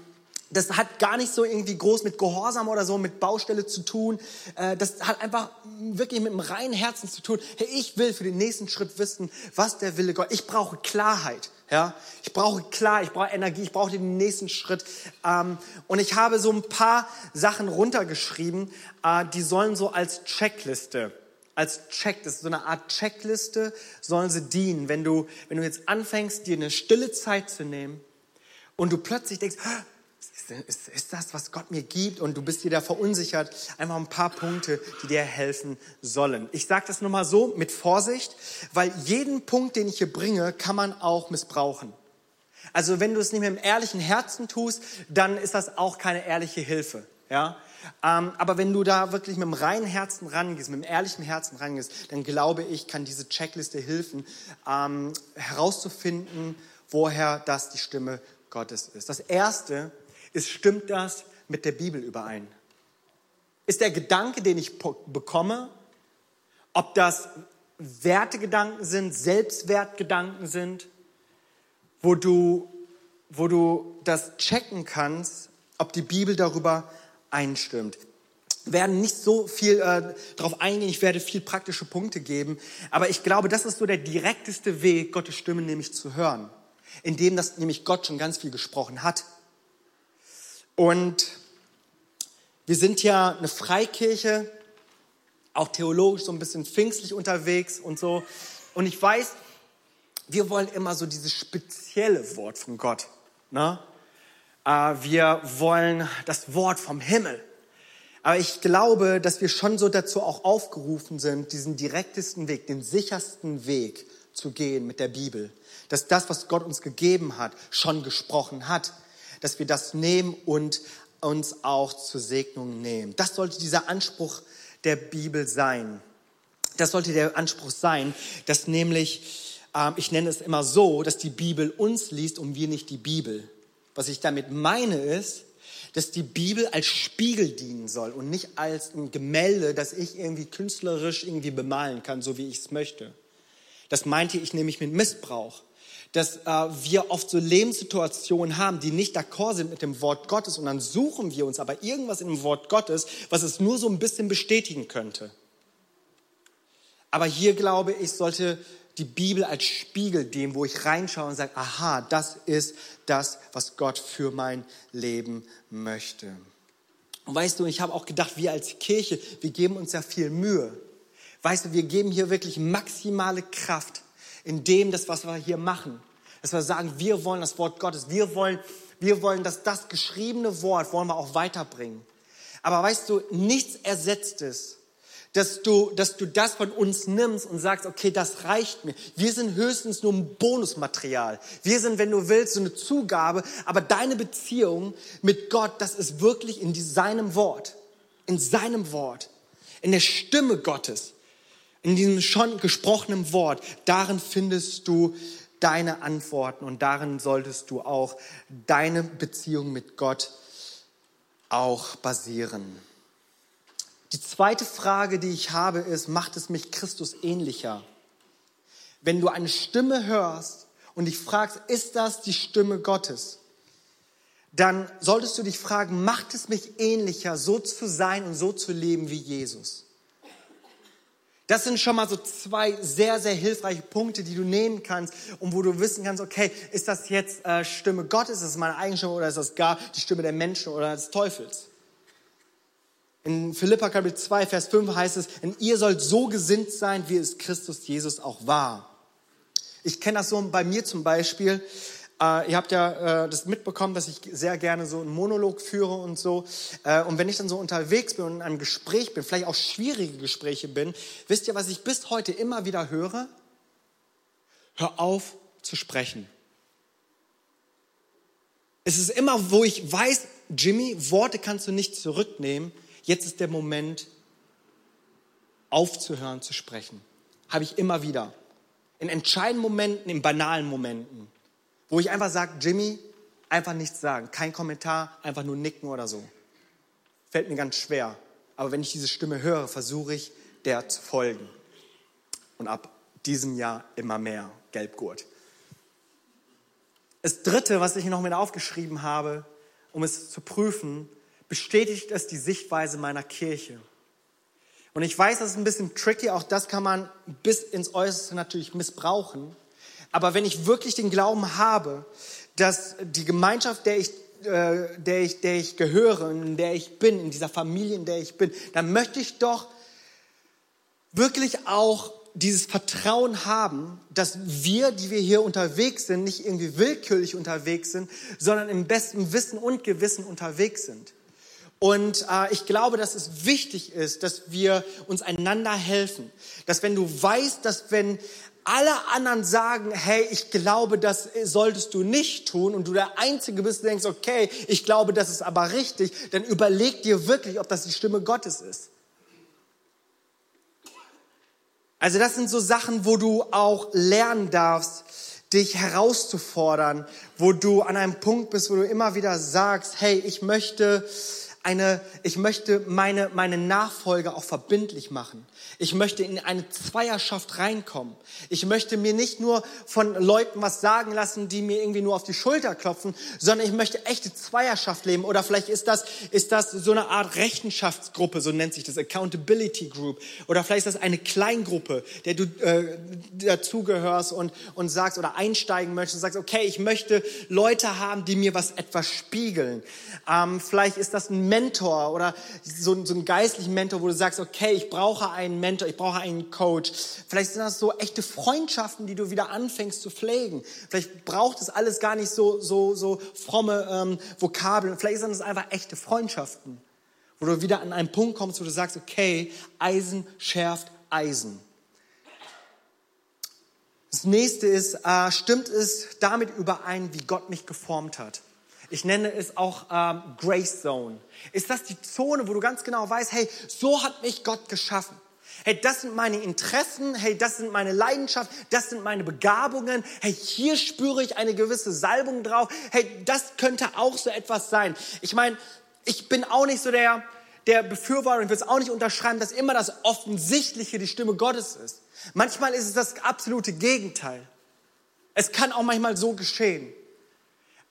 das hat gar nicht so irgendwie groß mit Gehorsam oder so, mit Baustelle zu tun. Äh, das hat einfach wirklich mit einem reinen Herzen zu tun. Hey, ich will für den nächsten Schritt wissen, was der Wille Gott. Ich brauche Klarheit. Ja, ich brauche klar, ich brauche Energie, ich brauche den nächsten Schritt. Ähm, und ich habe so ein paar Sachen runtergeschrieben, äh, die sollen so als Checkliste als Check, das ist so eine Art Checkliste, sollen sie dienen. Wenn du, wenn du jetzt anfängst, dir eine stille Zeit zu nehmen und du plötzlich denkst, ist, ist das, was Gott mir gibt und du bist da verunsichert, einfach ein paar Punkte, die dir helfen sollen. Ich sage das nur mal so mit Vorsicht, weil jeden Punkt, den ich hier bringe, kann man auch missbrauchen. Also wenn du es nicht mit einem ehrlichen Herzen tust, dann ist das auch keine ehrliche Hilfe. Ja? Ähm, aber wenn du da wirklich mit einem reinen Herzen rangehst, mit einem ehrlichen Herzen rangehst, dann glaube ich, kann diese Checkliste helfen, ähm, herauszufinden, woher das die Stimme Gottes ist. Das Erste ist, stimmt das mit der Bibel überein? Ist der Gedanke, den ich bekomme, ob das Wertegedanken sind, Selbstwertgedanken sind, wo du, wo du das checken kannst, ob die Bibel darüber einstimmt. Wir werden nicht so viel äh, darauf eingehen, ich werde viel praktische Punkte geben, aber ich glaube, das ist so der direkteste Weg, Gottes Stimme nämlich zu hören, indem das nämlich Gott schon ganz viel gesprochen hat. Und wir sind ja eine Freikirche, auch theologisch so ein bisschen pfingstlich unterwegs und so. Und ich weiß, wir wollen immer so dieses spezielle Wort von Gott. Ne? Äh, wir wollen das Wort vom Himmel. Aber ich glaube, dass wir schon so dazu auch aufgerufen sind, diesen direktesten Weg, den sichersten Weg zu gehen mit der Bibel. Dass das, was Gott uns gegeben hat, schon gesprochen hat dass wir das nehmen und uns auch zur Segnung nehmen. Das sollte dieser Anspruch der Bibel sein. Das sollte der Anspruch sein, dass nämlich, äh, ich nenne es immer so, dass die Bibel uns liest und wir nicht die Bibel. Was ich damit meine ist, dass die Bibel als Spiegel dienen soll und nicht als ein Gemälde, das ich irgendwie künstlerisch irgendwie bemalen kann, so wie ich es möchte. Das meinte ich nämlich mit Missbrauch dass äh, wir oft so Lebenssituationen haben, die nicht d'accord sind mit dem Wort Gottes und dann suchen wir uns aber irgendwas in dem Wort Gottes, was es nur so ein bisschen bestätigen könnte. Aber hier glaube ich, sollte die Bibel als Spiegel dienen, wo ich reinschaue und sage, aha, das ist das, was Gott für mein Leben möchte. Und weißt du, ich habe auch gedacht, wir als Kirche, wir geben uns ja viel Mühe. Weißt du, wir geben hier wirklich maximale Kraft in dem, das, was wir hier machen. Dass wir sagen, wir wollen das Wort Gottes, wir wollen, wir wollen, dass das geschriebene Wort wollen wir auch weiterbringen. Aber weißt du, nichts ersetzt es, dass du, dass du das von uns nimmst und sagst, okay, das reicht mir. Wir sind höchstens nur ein Bonusmaterial. Wir sind, wenn du willst, so eine Zugabe. Aber deine Beziehung mit Gott, das ist wirklich in seinem Wort. In seinem Wort. In der Stimme Gottes in diesem schon gesprochenen Wort, darin findest du deine Antworten und darin solltest du auch deine Beziehung mit Gott auch basieren. Die zweite Frage, die ich habe, ist, macht es mich Christus ähnlicher? Wenn du eine Stimme hörst und dich fragst, ist das die Stimme Gottes? Dann solltest du dich fragen, macht es mich ähnlicher, so zu sein und so zu leben wie Jesus? Das sind schon mal so zwei sehr, sehr hilfreiche Punkte, die du nehmen kannst und wo du wissen kannst, okay, ist das jetzt äh, Stimme Gottes, ist das meine eigene Stimme oder ist das gar die Stimme der Menschen oder des Teufels? In Philippa Kapitel 2, Vers 5 heißt es, denn ihr sollt so gesinnt sein, wie es Christus Jesus auch war. Ich kenne das so bei mir zum Beispiel. Äh, ihr habt ja äh, das mitbekommen, dass ich sehr gerne so einen Monolog führe und so. Äh, und wenn ich dann so unterwegs bin und in einem Gespräch bin, vielleicht auch schwierige Gespräche bin, wisst ihr, was ich bis heute immer wieder höre? Hör auf zu sprechen. Es ist immer, wo ich weiß, Jimmy, Worte kannst du nicht zurücknehmen. Jetzt ist der Moment, aufzuhören zu sprechen. Habe ich immer wieder. In entscheidenden Momenten, in banalen Momenten, wo ich einfach sage, Jimmy, einfach nichts sagen, kein Kommentar, einfach nur nicken oder so. Fällt mir ganz schwer. Aber wenn ich diese Stimme höre, versuche ich, der zu folgen. Und ab diesem Jahr immer mehr Gelbgurt. Das Dritte, was ich noch mit aufgeschrieben habe, um es zu prüfen, bestätigt es die Sichtweise meiner Kirche. Und ich weiß, das ist ein bisschen tricky, auch das kann man bis ins Äußerste natürlich missbrauchen. Aber wenn ich wirklich den Glauben habe, dass die Gemeinschaft, der ich, äh, der ich, der ich gehöre, in der ich bin, in dieser Familie, in der ich bin, dann möchte ich doch wirklich auch dieses Vertrauen haben, dass wir, die wir hier unterwegs sind, nicht irgendwie willkürlich unterwegs sind, sondern im besten Wissen und Gewissen unterwegs sind. Und äh, ich glaube, dass es wichtig ist, dass wir uns einander helfen. Dass wenn du weißt, dass wenn alle anderen sagen, hey, ich glaube, das solltest du nicht tun und du der Einzige bist, der denkst, okay, ich glaube, das ist aber richtig, dann überleg dir wirklich, ob das die Stimme Gottes ist. Also das sind so Sachen, wo du auch lernen darfst, dich herauszufordern, wo du an einem Punkt bist, wo du immer wieder sagst, hey, ich möchte eine, ich möchte meine, meine Nachfolge auch verbindlich machen. Ich möchte in eine Zweierschaft reinkommen. Ich möchte mir nicht nur von Leuten was sagen lassen, die mir irgendwie nur auf die Schulter klopfen, sondern ich möchte echte Zweierschaft leben. Oder vielleicht ist das, ist das so eine Art Rechenschaftsgruppe, so nennt sich das, Accountability Group. Oder vielleicht ist das eine Kleingruppe, der du äh, dazugehörst und, und sagst oder einsteigen möchtest und sagst, okay, ich möchte Leute haben, die mir was etwas spiegeln. Ähm, vielleicht ist das ein Mentor oder so, so ein geistlichen Mentor, wo du sagst, okay, ich brauche einen Mentor, ich brauche einen Coach. Vielleicht sind das so echte Freundschaften, die du wieder anfängst zu pflegen. Vielleicht braucht es alles gar nicht so, so, so fromme ähm, Vokabeln. Vielleicht sind es einfach echte Freundschaften, wo du wieder an einen Punkt kommst, wo du sagst, okay, Eisen schärft Eisen. Das nächste ist, äh, stimmt es damit überein, wie Gott mich geformt hat? Ich nenne es auch ähm, Grace Zone. Ist das die Zone, wo du ganz genau weißt, hey, so hat mich Gott geschaffen. Hey, das sind meine Interessen, hey, das sind meine Leidenschaften, das sind meine Begabungen. Hey, hier spüre ich eine gewisse Salbung drauf. Hey, das könnte auch so etwas sein. Ich meine, ich bin auch nicht so der, der Befürworter und will es auch nicht unterschreiben, dass immer das Offensichtliche die Stimme Gottes ist. Manchmal ist es das absolute Gegenteil. Es kann auch manchmal so geschehen.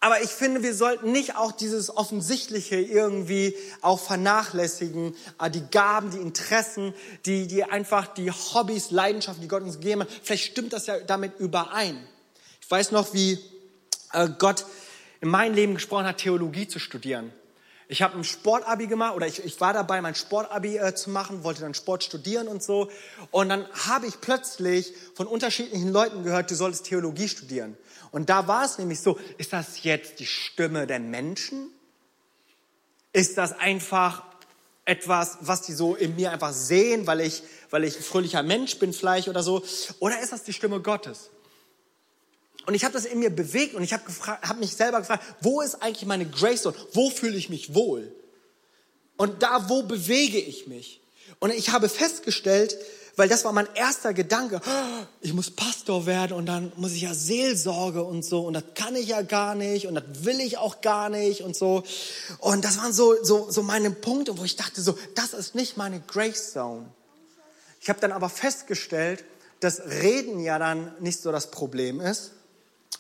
Aber ich finde, wir sollten nicht auch dieses Offensichtliche irgendwie auch vernachlässigen, äh, die Gaben, die Interessen, die, die einfach die Hobbys, Leidenschaften, die Gott uns gegeben hat. Vielleicht stimmt das ja damit überein. Ich weiß noch, wie äh, Gott in meinem Leben gesprochen hat, Theologie zu studieren. Ich habe ein Sportabi gemacht oder ich, ich war dabei, mein Sportabi äh, zu machen, wollte dann Sport studieren und so. Und dann habe ich plötzlich von unterschiedlichen Leuten gehört, du solltest Theologie studieren. Und da war es nämlich so, ist das jetzt die Stimme der Menschen? Ist das einfach etwas, was die so in mir einfach sehen, weil ich, weil ich ein fröhlicher Mensch bin vielleicht oder so? Oder ist das die Stimme Gottes? Und ich habe das in mir bewegt und ich habe hab mich selber gefragt, wo ist eigentlich meine Grace Zone? Wo fühle ich mich wohl? Und da, wo bewege ich mich? Und ich habe festgestellt, weil das war mein erster Gedanke. Ich muss Pastor werden und dann muss ich ja Seelsorge und so und das kann ich ja gar nicht und das will ich auch gar nicht und so. Und das waren so, so, so meine Punkte, wo ich dachte so, das ist nicht meine Grace Zone. Ich habe dann aber festgestellt, dass Reden ja dann nicht so das Problem ist.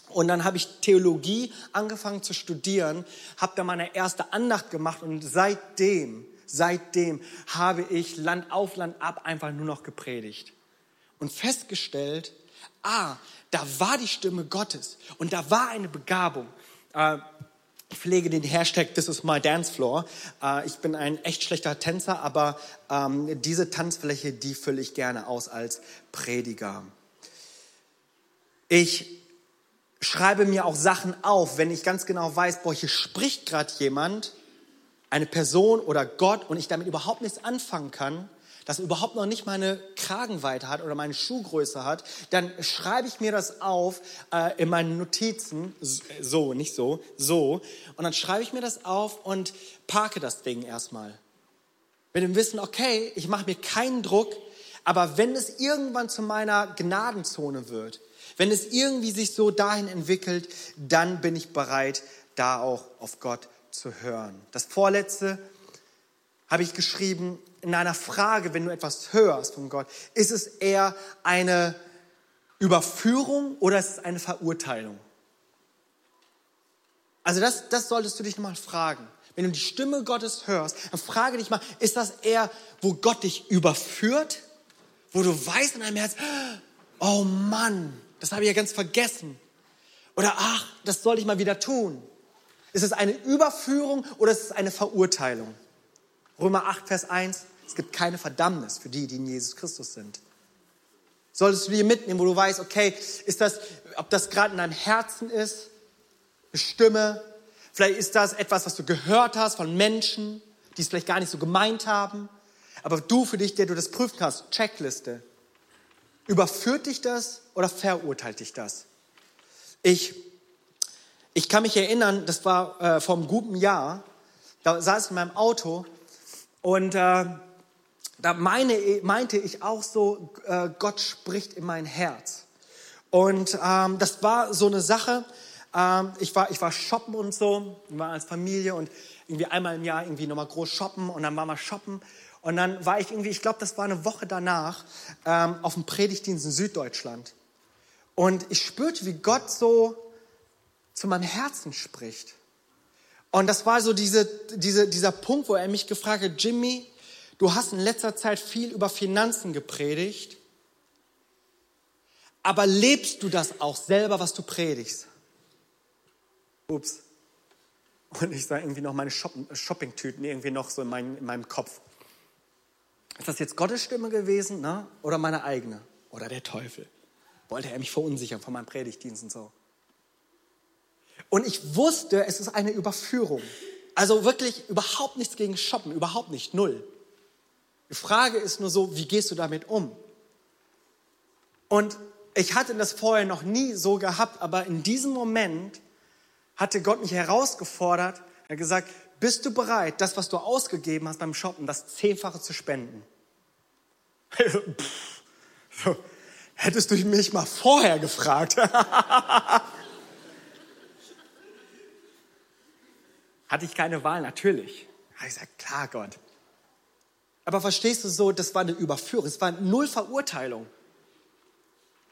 Und dann habe ich Theologie angefangen zu studieren, habe da meine erste Andacht gemacht und seitdem seitdem habe ich Land auf Land ab einfach nur noch gepredigt und festgestellt, ah, da war die Stimme Gottes und da war eine Begabung. Äh, ich pflege den Hashtag This is my dance floor. Äh, ich bin ein echt schlechter Tänzer, aber ähm, diese Tanzfläche, die fülle ich gerne aus als Prediger. Ich schreibe mir auch Sachen auf, wenn ich ganz genau weiß, boah, hier spricht gerade jemand eine Person oder Gott und ich damit überhaupt nichts anfangen kann, das überhaupt noch nicht meine Kragenweite hat oder meine Schuhgröße hat, dann schreibe ich mir das auf äh, in meinen Notizen, so, nicht so, so, und dann schreibe ich mir das auf und parke das Ding erstmal. Mit dem Wissen, okay, ich mache mir keinen Druck, aber wenn es irgendwann zu meiner Gnadenzone wird, wenn es irgendwie sich so dahin entwickelt, dann bin ich bereit, da auch auf Gott zu hören. Das vorletzte habe ich geschrieben in einer Frage, wenn du etwas hörst von Gott, ist es eher eine Überführung oder ist es eine Verurteilung? Also das, das solltest du dich nochmal fragen. Wenn du die Stimme Gottes hörst, dann frage dich mal, ist das eher, wo Gott dich überführt? Wo du weißt in deinem Herz, oh Mann, das habe ich ja ganz vergessen. Oder ach, das soll ich mal wieder tun. Ist es eine Überführung oder ist es eine Verurteilung? Römer 8, Vers 1, es gibt keine Verdammnis für die, die in Jesus Christus sind. Solltest du dir mitnehmen, wo du weißt, okay, ist das, ob das gerade in deinem Herzen ist, eine Stimme, vielleicht ist das etwas, was du gehört hast von Menschen, die es vielleicht gar nicht so gemeint haben, aber du für dich, der du das prüfen kannst, Checkliste. Überführt dich das oder verurteilt dich das? Ich, ich kann mich erinnern, das war äh, vor einem guten Jahr, da saß ich in meinem Auto und äh, da meine, meinte ich auch so, äh, Gott spricht in mein Herz. Und ähm, das war so eine Sache, ähm, ich, war, ich war shoppen und so, wir waren als Familie und irgendwie einmal im Jahr irgendwie nochmal groß shoppen und dann waren wir shoppen. Und dann war ich irgendwie, ich glaube, das war eine Woche danach, ähm, auf dem Predigtdienst in Süddeutschland. Und ich spürte, wie Gott so zu meinem Herzen spricht. Und das war so diese, diese, dieser Punkt, wo er mich gefragt hat, Jimmy, du hast in letzter Zeit viel über Finanzen gepredigt, aber lebst du das auch selber, was du predigst? Ups. Und ich sah irgendwie noch meine Shopping-Tüten irgendwie noch so in, mein, in, meinem Kopf. Ist das jetzt Gottes Stimme gewesen ne? oder meine eigene? Oder der Teufel? Wollte er mich verunsichern von meinem Predigtdienst und so? Und ich wusste, es ist eine Überführung. Also wirklich überhaupt nichts gegen Shoppen, überhaupt nicht, null. Die Frage ist nur so, wie gehst du damit um? Und ich hatte das vorher noch nie so gehabt, aber in diesem Moment hatte Gott mich herausgefordert, er hat gesagt, bist du bereit, das, was du ausgegeben hast beim Shoppen, das Zehnfache zu spenden? so, hättest du mich mal vorher gefragt. Hatte ich keine Wahl? Natürlich. Habe ich gesagt, klar, Gott. Aber verstehst du so, das war eine Überführung, es war null Verurteilung.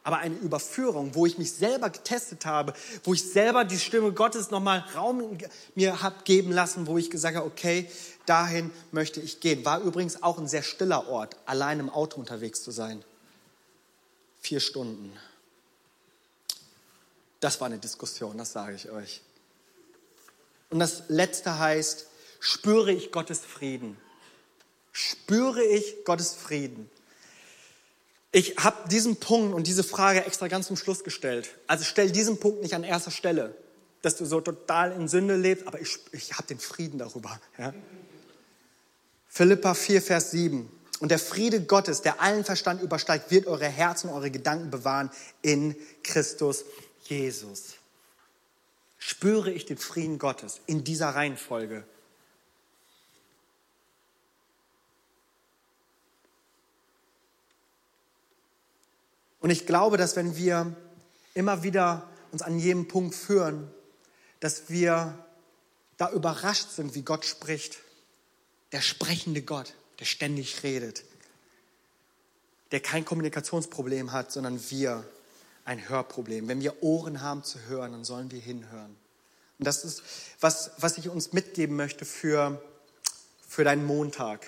Aber eine Überführung, wo ich mich selber getestet habe, wo ich selber die Stimme Gottes nochmal Raum mir habe geben lassen, wo ich gesagt habe, okay, dahin möchte ich gehen. War übrigens auch ein sehr stiller Ort, allein im Auto unterwegs zu sein. Vier Stunden. Das war eine Diskussion, das sage ich euch. Und das letzte heißt, spüre ich Gottes Frieden. Spüre ich Gottes Frieden. Ich habe diesen Punkt und diese Frage extra ganz zum Schluss gestellt. Also stell diesen Punkt nicht an erster Stelle, dass du so total in Sünde lebst, aber ich, ich habe den Frieden darüber. Ja? Philippa 4, Vers 7. Und der Friede Gottes, der allen Verstand übersteigt, wird eure Herzen, eure Gedanken bewahren in Christus Jesus spüre ich den Frieden Gottes in dieser Reihenfolge. Und ich glaube, dass wenn wir immer wieder uns an jedem Punkt führen, dass wir da überrascht sind, wie Gott spricht. Der sprechende Gott, der ständig redet, der kein Kommunikationsproblem hat, sondern wir ein Hörproblem. Wenn wir Ohren haben zu hören, dann sollen wir hinhören. Und das ist, was, was ich uns mitgeben möchte für, für deinen Montag.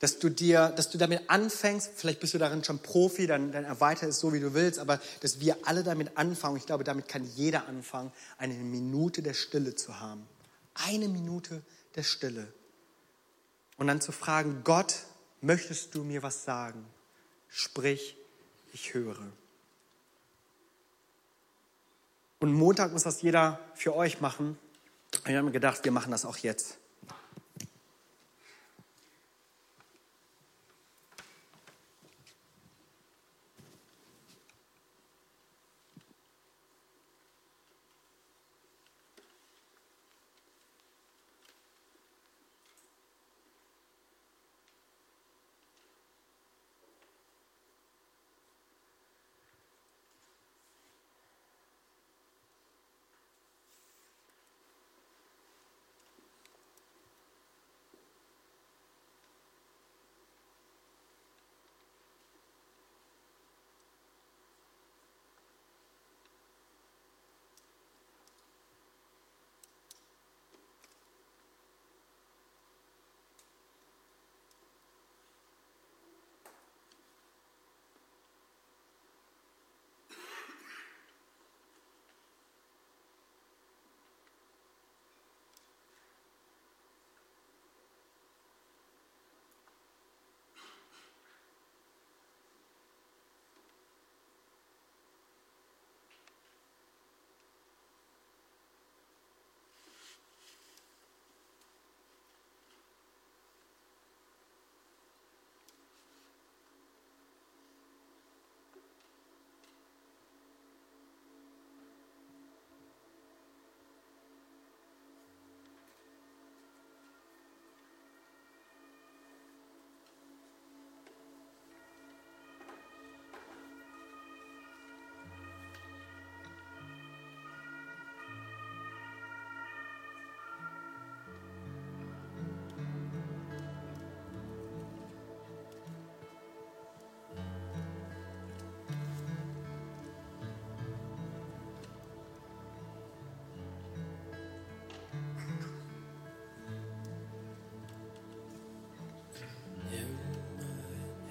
Dass du dir, dass du damit anfängst, vielleicht bist du darin schon Profi, dann, dann erweiter es so, wie du willst, aber dass wir alle damit anfangen, ich glaube, damit kann jeder anfangen, eine Minute der Stille zu haben. Eine Minute der Stille. Und dann zu fragen, Gott, möchtest du mir was sagen? Sprich, ich höre. Und Montag muss das jeder für euch machen. Wir haben gedacht, wir machen das auch jetzt.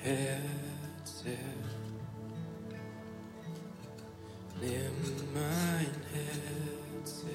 Herz, Herr. Nimm mein Herz,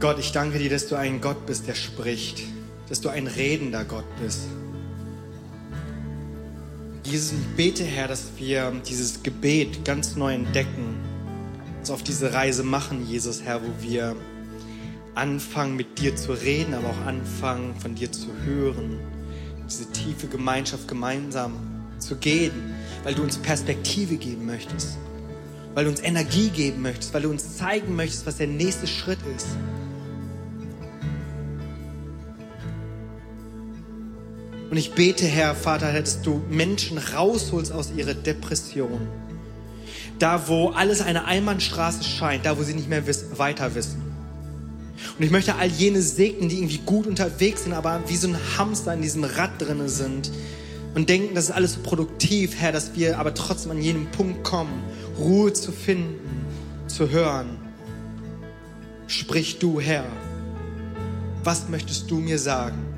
Gott, ich danke dir, dass du ein Gott bist, der spricht, dass du ein redender Gott bist. Jesus, ich bete, Herr, dass wir dieses Gebet ganz neu entdecken, uns auf diese Reise machen, Jesus, Herr, wo wir anfangen, mit dir zu reden, aber auch anfangen, von dir zu hören, diese tiefe Gemeinschaft gemeinsam zu gehen, weil du uns Perspektive geben möchtest, weil du uns Energie geben möchtest, weil du uns zeigen möchtest, was der nächste Schritt ist. Und ich bete, Herr Vater, dass du Menschen rausholst aus ihrer Depression. Da, wo alles eine Einbahnstraße scheint, da, wo sie nicht mehr wiss weiter wissen. Und ich möchte all jene segnen, die irgendwie gut unterwegs sind, aber wie so ein Hamster in diesem Rad drinne sind und denken, das ist alles so produktiv, Herr, dass wir aber trotzdem an jenem Punkt kommen, Ruhe zu finden, zu hören. Sprich du, Herr. Was möchtest du mir sagen?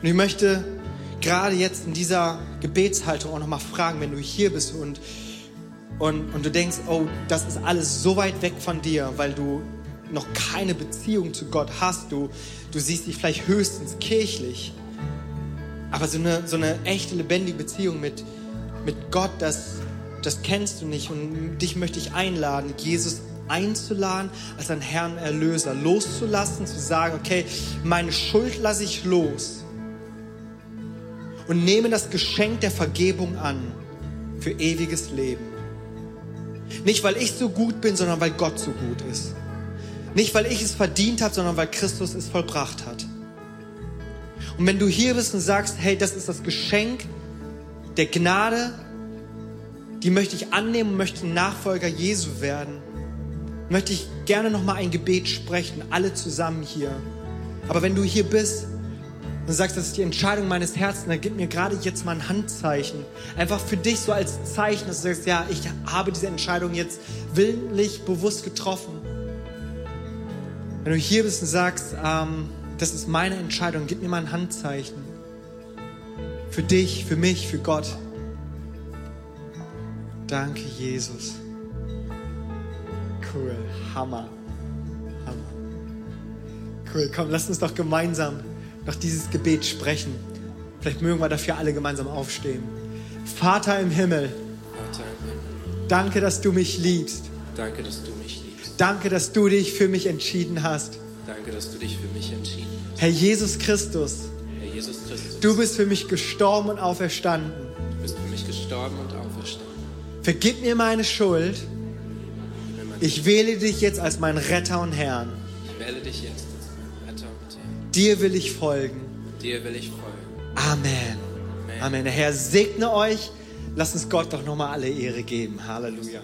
Und ich möchte gerade jetzt in dieser Gebetshaltung auch nochmal fragen, wenn du hier bist und, und, und du denkst, oh, das ist alles so weit weg von dir, weil du noch keine Beziehung zu Gott hast. Du, du siehst dich vielleicht höchstens kirchlich. Aber so eine, so eine echte, lebendige Beziehung mit, mit Gott, das, das kennst du nicht. Und dich möchte ich einladen, Jesus einzuladen, als einen Herrn Erlöser loszulassen, zu sagen, okay, meine Schuld lasse ich los und nehme das Geschenk der Vergebung an für ewiges Leben. Nicht, weil ich so gut bin, sondern weil Gott so gut ist. Nicht, weil ich es verdient habe, sondern weil Christus es vollbracht hat. Und wenn du hier bist und sagst, hey, das ist das Geschenk der Gnade, die möchte ich annehmen und möchte Nachfolger Jesu werden, möchte ich gerne noch mal ein Gebet sprechen, alle zusammen hier. Aber wenn du hier bist und sagst, das ist die Entscheidung meines Herzens, dann gib mir gerade jetzt mal ein Handzeichen. Einfach für dich so als Zeichen, dass du sagst, ja, ich habe diese Entscheidung jetzt willentlich, bewusst getroffen. Wenn du hier bist und sagst, ähm, das ist meine Entscheidung, gib mir mal ein Handzeichen. Für dich, für mich, für Gott. Danke, Jesus. Cool, Hammer. Hammer. Cool, komm, lass uns doch gemeinsam noch dieses Gebet sprechen. Vielleicht mögen wir dafür alle gemeinsam aufstehen. Vater im Himmel, Vater im Himmel, danke, dass du mich liebst. danke, dass du mich liebst. Danke, dass du dich für mich entschieden hast. Danke, dass du dich für mich entschieden hast. Herr Jesus Christus, Herr Jesus Christus, du bist für mich gestorben und auferstanden. du bist für mich gestorben und auferstanden. Vergib mir meine Schuld. Ich wähle dich jetzt als mein Retter und Herrn. Ich wähle dich jetzt Dir will ich folgen. Dir will ich folgen. Amen. Amen. Der Herr segne euch. Lasst uns Gott doch nochmal alle Ehre geben. Halleluja.